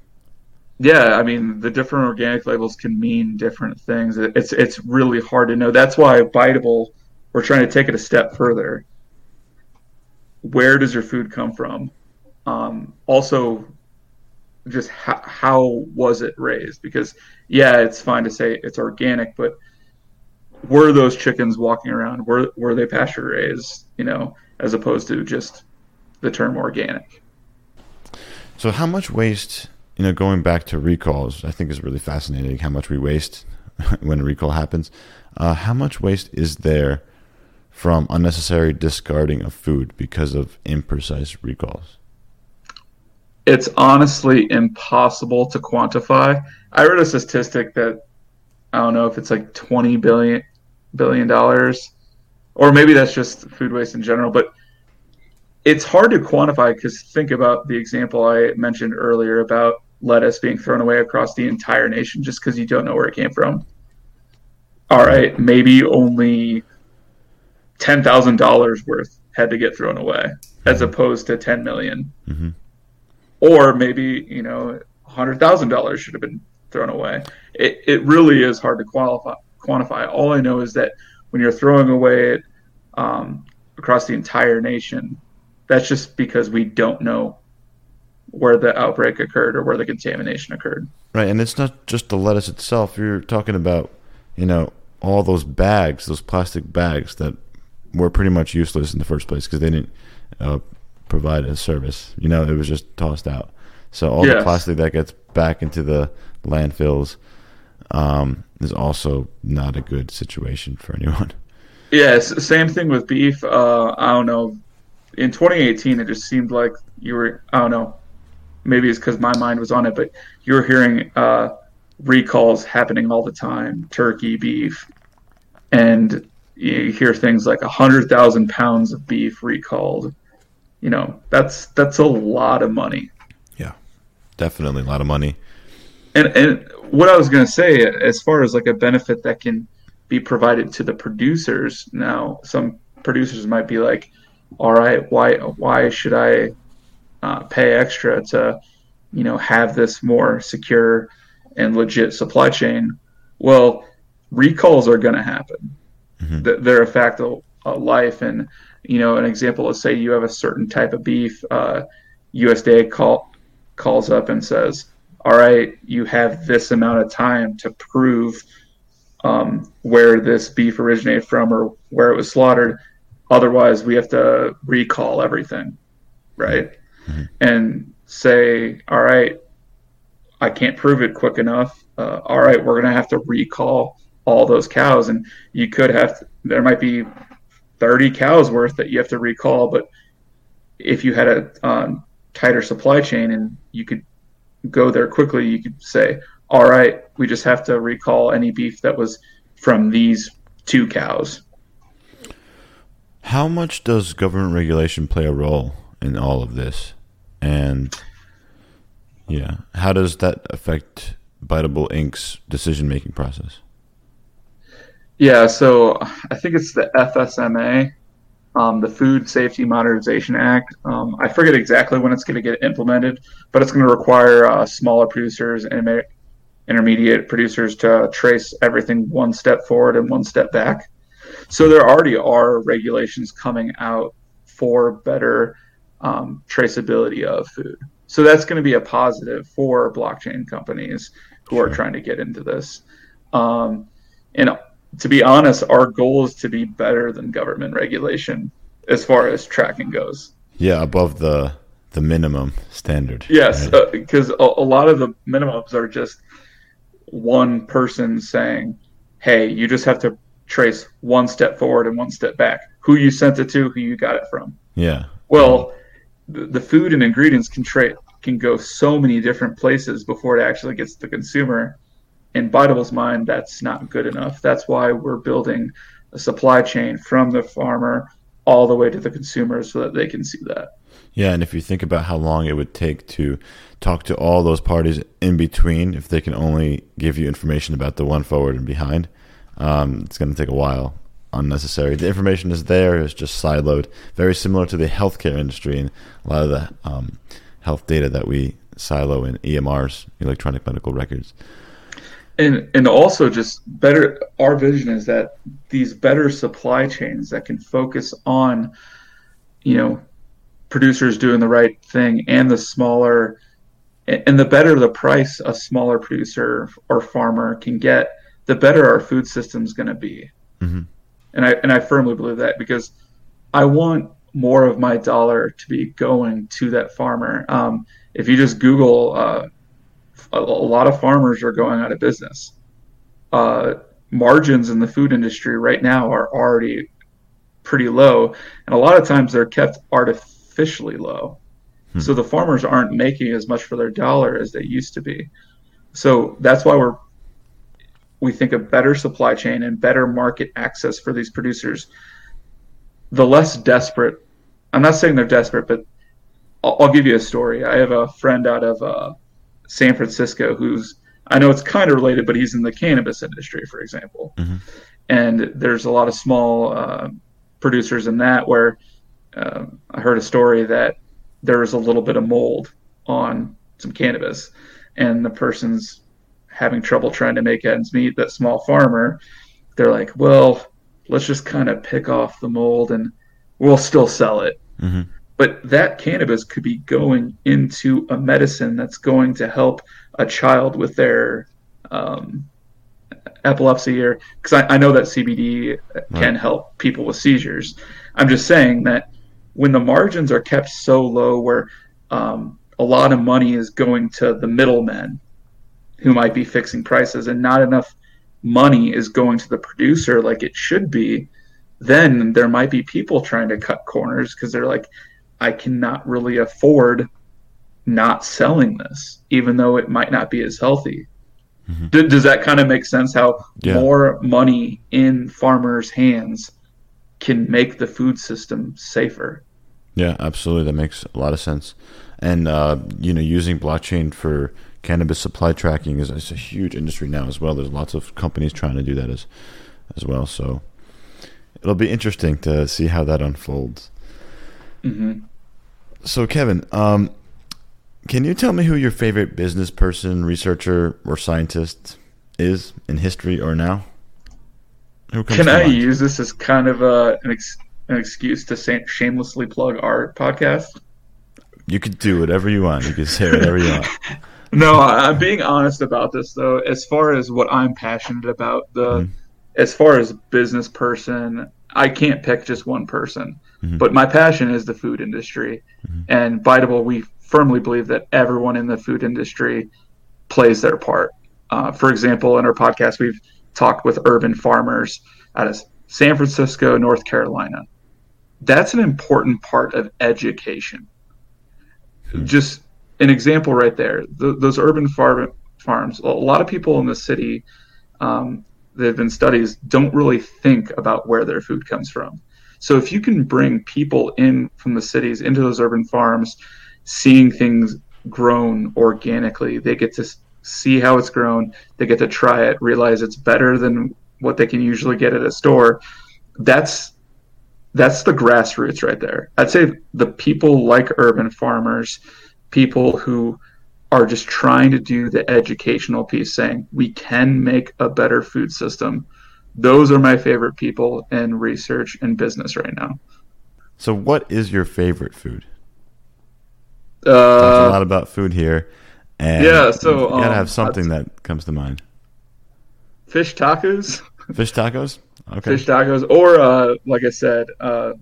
Speaker 4: Yeah, I mean the different organic labels can mean different things. It's it's really hard to know. That's why Biteable, we're trying to take it a step further where does your food come from? Um, also, just how, how was it raised? Because yeah, it's fine to say it's organic, but were those chickens walking around? Were were they pasture raised? You know, as opposed to just the term organic.
Speaker 1: So, how much waste? You know, going back to recalls, I think is really fascinating. How much we waste <laughs> when a recall happens. Uh, how much waste is there from unnecessary discarding of food because of imprecise recalls?
Speaker 4: It's honestly impossible to quantify. I read a statistic that I don't know if it's like 20 billion billion dollars or maybe that's just food waste in general, but it's hard to quantify because think about the example I mentioned earlier about lettuce being thrown away across the entire nation just because you don't know where it came from all right, maybe only ten thousand dollars worth had to get thrown away, as opposed to ten million.
Speaker 1: Mhm.
Speaker 4: or maybe you know a hundred thousand dollars should have been thrown away. It it really is hard to qualify quantify. All I know is that when you're throwing away it um, across the entire nation, that's just because we don't know where the outbreak occurred or where the contamination occurred.
Speaker 1: Right, and it's not just the lettuce itself. You're talking about, you know, all those bags, those plastic bags that were pretty much useless in the first place because they didn't uh, provide a service. You know, it was just tossed out. So all the plastic that gets back into the landfills um, is also not a good situation for <laughs> anyone.
Speaker 4: Yeah, same thing with beef. Uh, I don't know. In 2018, it just seemed like you were. I don't know. Maybe it's because my mind was on it, but you were hearing uh, recalls happening all the time. Turkey, beef, and you hear things like a hundred thousand pounds of beef recalled. You know, that's that's a lot of money.
Speaker 1: Yeah, definitely a lot of money.
Speaker 4: And and what I was going to say, as far as like a benefit that can be provided to the producers, now some producers might be like, "All right, why why should I uh, pay extra to, you know, have this more secure and legit supply chain?" Well, recalls are going to happen. Th- They're a fact of, life, and you know, an example is say you have a certain type of beef, uh, USDA call calls up and says, all right, you have this amount of time to prove um, where this beef originated from or where it was slaughtered. Otherwise, we have to recall everything, right? And say, all right, I can't prove it quick enough. Uh, all right, we're going to have to recall all those cows. And you could have, there might be 30 cows worth that you have to recall, but if you had a um, tighter supply chain and you could go there quickly, you could say, all right, we just have to recall any beef that was from these two cows.
Speaker 1: How much does government regulation play a role in all of this? And yeah, how does that affect Biteable Inc.'s decision making process?
Speaker 4: Yeah, so I think it's the FSMA, um, the Food Safety Modernization Act. Um, I forget exactly when it's going to get implemented, but it's going to require uh, smaller producers and inter- intermediate producers to trace everything one step forward and one step back. So there already are regulations coming out for better um, traceability of food. So that's going to be a positive for blockchain companies who are trying to get into this. Um, and to be honest, our goal is to be better than government regulation as far as tracking goes.
Speaker 1: Yeah, above the the minimum standard.
Speaker 4: Yes,
Speaker 1: right?
Speaker 4: Uh, because a, a lot of the minimums are just one person saying, "Hey, you just have to trace one step forward and one step back. Who you sent it to, who you got it from."
Speaker 1: yeah,
Speaker 4: Well, the, the food and ingredients can tra- can go so many different places before it actually gets to the consumer. In Bitable's mind, that's not good enough. That's why we're building a supply chain from the farmer all the way to the consumer so that they can see that.
Speaker 1: yeah. And if you think about how long it would take to talk to all those parties in between, if they can only give you information about the one forward and behind, um, it's going to take a while. Unnecessary. The information is there; it's just siloed. Very similar to the healthcare industry and a lot of the um, health data that we silo in EMRs, electronic medical records.
Speaker 4: And and also just better our vision is that these better supply chains that can focus on you know producers doing the right thing and the smaller and the better the price a smaller producer or farmer can get the better our food system is going to be
Speaker 1: Mhm.
Speaker 4: and i and i firmly believe that because i want more of my dollar to be going to that farmer um, if you just google uh, a, a lot of farmers are going out of business. Uh, margins in the food industry right now are already pretty low, and a lot of times they're kept artificially low. So the farmers aren't making as much for their dollar as they used to be. So that's why we're we think a better supply chain and better market access for these producers. The less desperate, I'm not saying they're desperate, but I'll, I'll give you a story. I have a friend out of uh, San Francisco who's I know it's kind of related, but he's in the cannabis industry, for example.
Speaker 1: Mm-hmm.
Speaker 4: And there's a lot of small uh, producers in that where uh, I heard a story that there was a little bit of mold on some cannabis, and the person's having trouble trying to make ends meet. That small farmer, they're like, well, let's just kind of pick off the mold and we'll still sell it.
Speaker 1: Mm-hmm.
Speaker 4: But that cannabis could be going into a medicine that's going to help a child with their um, epilepsy, or because I, I, know that CBD can right. help people with seizures. I'm just saying that when the margins are kept so low, where um, a lot of money is going to the middlemen who might be fixing prices, and not enough money is going to the producer like it should be, then there might be people trying to cut corners because they're like, I cannot really afford not selling this, even though it might not be as healthy. Mm-hmm. D- does that kind of make sense? How yeah. more money in farmers' hands can make the food system safer?
Speaker 1: Yeah, absolutely. That makes a lot of sense. And uh, you know, using blockchain for cannabis supply tracking is, is, a huge industry now as well. There's lots of companies trying to do that as as well. So it'll be interesting to see how that unfolds.
Speaker 4: Mm-hmm.
Speaker 1: So, Kevin, um, can you tell me who your favorite business person, researcher, or scientist is in history or now?
Speaker 4: Can I mind? use this as kind of a, an, ex, an excuse to shamelessly plug our podcast?
Speaker 1: You could do whatever you want. You can say whatever you want. <laughs>
Speaker 4: no, I'm being honest about this though. As far as what I'm passionate about, the mm-hmm. as far as business person, I can't pick just one person. Mm-hmm. But my passion is the food industry. Mm-hmm. And Biteable, we firmly believe that everyone in the food industry plays their part. Uh, for example, in our podcast, we've talked with urban farmers out of San Francisco, North Carolina. That's an important part of education. Mm-hmm. Just an example right there. The, those urban farm, farms, a lot of people in the city, um, there have been studies, don't really think about where their food comes from. So if you can bring people in from the cities into those urban farms, seeing things grown organically, they get to see how it's grown, they get to try it, realize it's better than what they can usually get at a store. That's that's the grassroots right there. I'd say the people like urban farmers, people who are just trying to do the educational piece, saying we can make a better food system those are my favorite people in research and business right now.
Speaker 1: So, what is your favorite food?
Speaker 4: Uh,
Speaker 1: Talked a lot about food here, and
Speaker 4: yeah, so
Speaker 1: you gotta um, have something that comes to mind.
Speaker 4: Fish tacos.
Speaker 1: Fish tacos. Okay.
Speaker 4: Fish tacos, or uh, like I said, uh,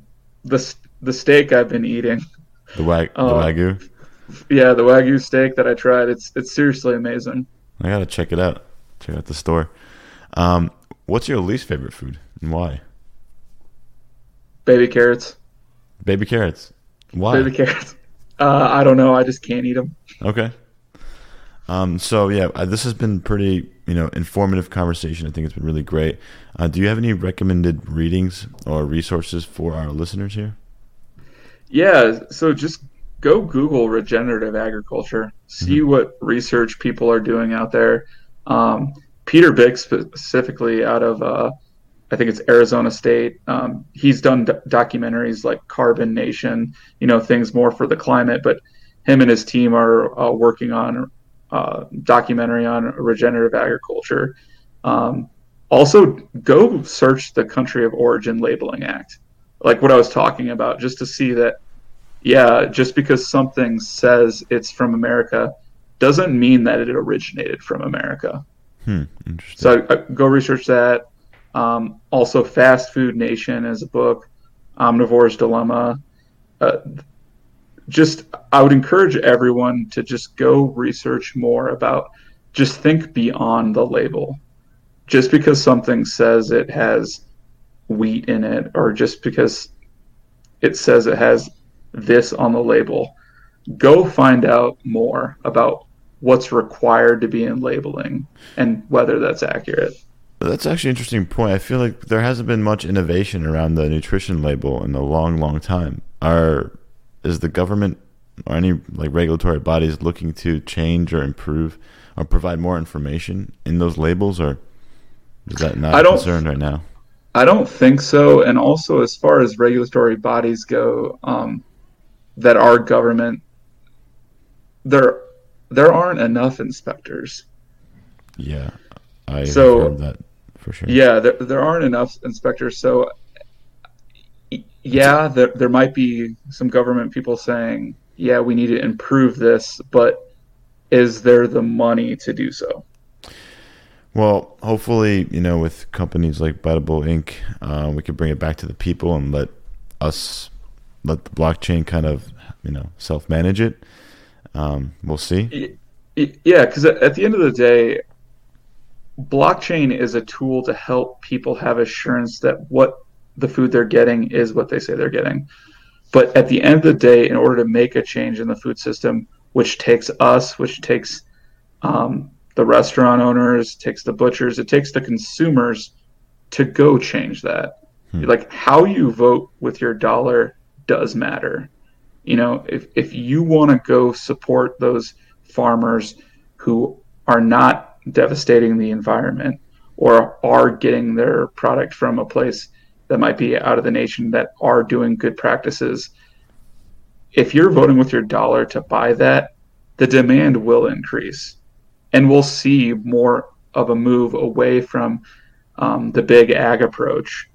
Speaker 4: the the steak I've been eating.
Speaker 1: The, wag- the uh, wagyu.
Speaker 4: Yeah, the wagyu steak that I tried. It's it's seriously amazing.
Speaker 1: I gotta check it out. Check out the store. Um, What's your least favorite food and why?
Speaker 4: Baby carrots.
Speaker 1: Baby carrots. Why?
Speaker 4: Baby carrots. Uh, I don't know. I just can't eat them.
Speaker 1: Okay. Um, so yeah, this has been pretty, you know, informative conversation. I think it's been really great. Uh, do you have any recommended readings or resources for our listeners here?
Speaker 4: Yeah. So just go Google regenerative agriculture. See mm-hmm. what research people are doing out there. Um, Peter Byck specifically out of uh, I think it's Arizona State. Um, he's done d- documentaries like Carbon Nation, you know, things more for the climate. But him and his team are uh, working on a uh, documentary on regenerative agriculture. Um, also, go search the Country of Origin Labeling Act, like what I was talking about, just to see that, yeah, just because something says it's from America doesn't mean that it originated from America.
Speaker 1: Hmm.
Speaker 4: So uh, go research that. Um, also, Fast Food Nation is a book. Omnivore's Dilemma. Uh, just, I would encourage everyone to just go research more about. Just think beyond the label. Just because something says it has wheat in it, or just because it says it has this on the label, go find out more about what's required to be in labeling and whether that's accurate.
Speaker 1: That's actually an interesting point. I feel like there hasn't been much innovation around the nutrition label in a long, long time. Are is the government or any like regulatory bodies looking to change or improve or provide more information in those labels, or is that not
Speaker 4: I
Speaker 1: a
Speaker 4: don't-
Speaker 1: concern right now?
Speaker 4: I don't think so. And also, as far as regulatory bodies go, um, that are government, there there aren't enough inspectors.
Speaker 1: Yeah, I
Speaker 4: So-
Speaker 1: heard that for sure.
Speaker 4: Yeah, there, there aren't enough inspectors. So, yeah, there, there might be some government people saying, yeah, we need to improve this, but is there the money to do so?
Speaker 1: Well, hopefully, you know, with companies like Biteable Inc., uh, we could bring it back to the people and let us let the blockchain kind of, you know, self manage it. Um, we'll see.
Speaker 4: Yeah, because at at the end of the day, blockchain is a tool to help people have assurance that what the food they're getting is what they say they're getting. But at the end of the day, in order to make a change in the food system, which takes us, which takes um, the restaurant owners, takes the butchers, it takes the consumers to go change that. Like how you vote with your dollar does matter. You know, if, if you want to go support those farmers who are not devastating the environment or are getting their product from a place that might be out of the nation that are doing good practices, if you're voting with your dollar to buy that, the demand will increase. And we'll see more of a move away from um, the big ag approach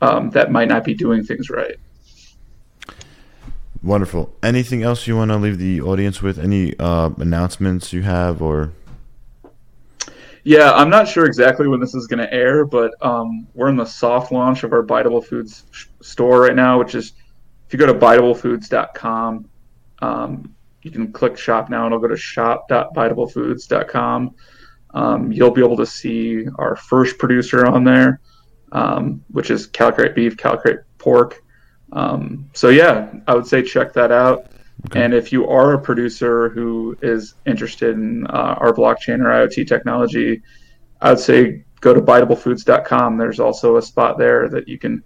Speaker 4: um, that might not be doing things right.
Speaker 1: Wonderful. Anything else you want to leave the audience with? Any uh, announcements you have, or
Speaker 4: Yeah, I'm not sure exactly when this is going to air, but um, we're in the soft launch of our Biteable Foods sh- store right now, which is if you go to biteablefoods.com, um, you can click shop now and it'll go to shop.biteablefoods.com. Um, you'll be able to see our first producer on there, um, which is Callicrate Beef, Callicrate Pork. Um, so, yeah, I would say check that out. And if you are a producer who is interested in uh, our blockchain or IoT technology, I would say go to biteablefoods.com. There's also a spot there that you can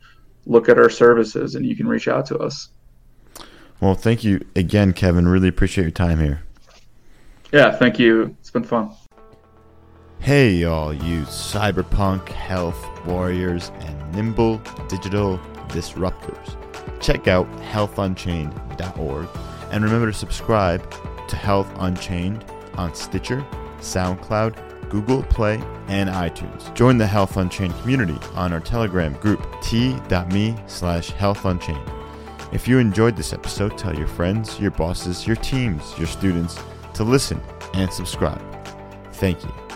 Speaker 4: look at our services and you can reach out to us.
Speaker 1: well, thank you again, Kevin. Really appreciate your time here.
Speaker 4: Yeah, thank you. It's been fun.
Speaker 1: Hey, y'all, you cyberpunk health warriors and nimble digital disruptors. Check out healthunchained.org and remember to subscribe to Health Unchained on Stitcher, SoundCloud, Google Play, and iTunes. Join the Health Unchained community on our Telegram group t.me slash healthunchained. If you enjoyed this episode, tell your friends, your bosses, your teams, your students to listen and subscribe. Thank you.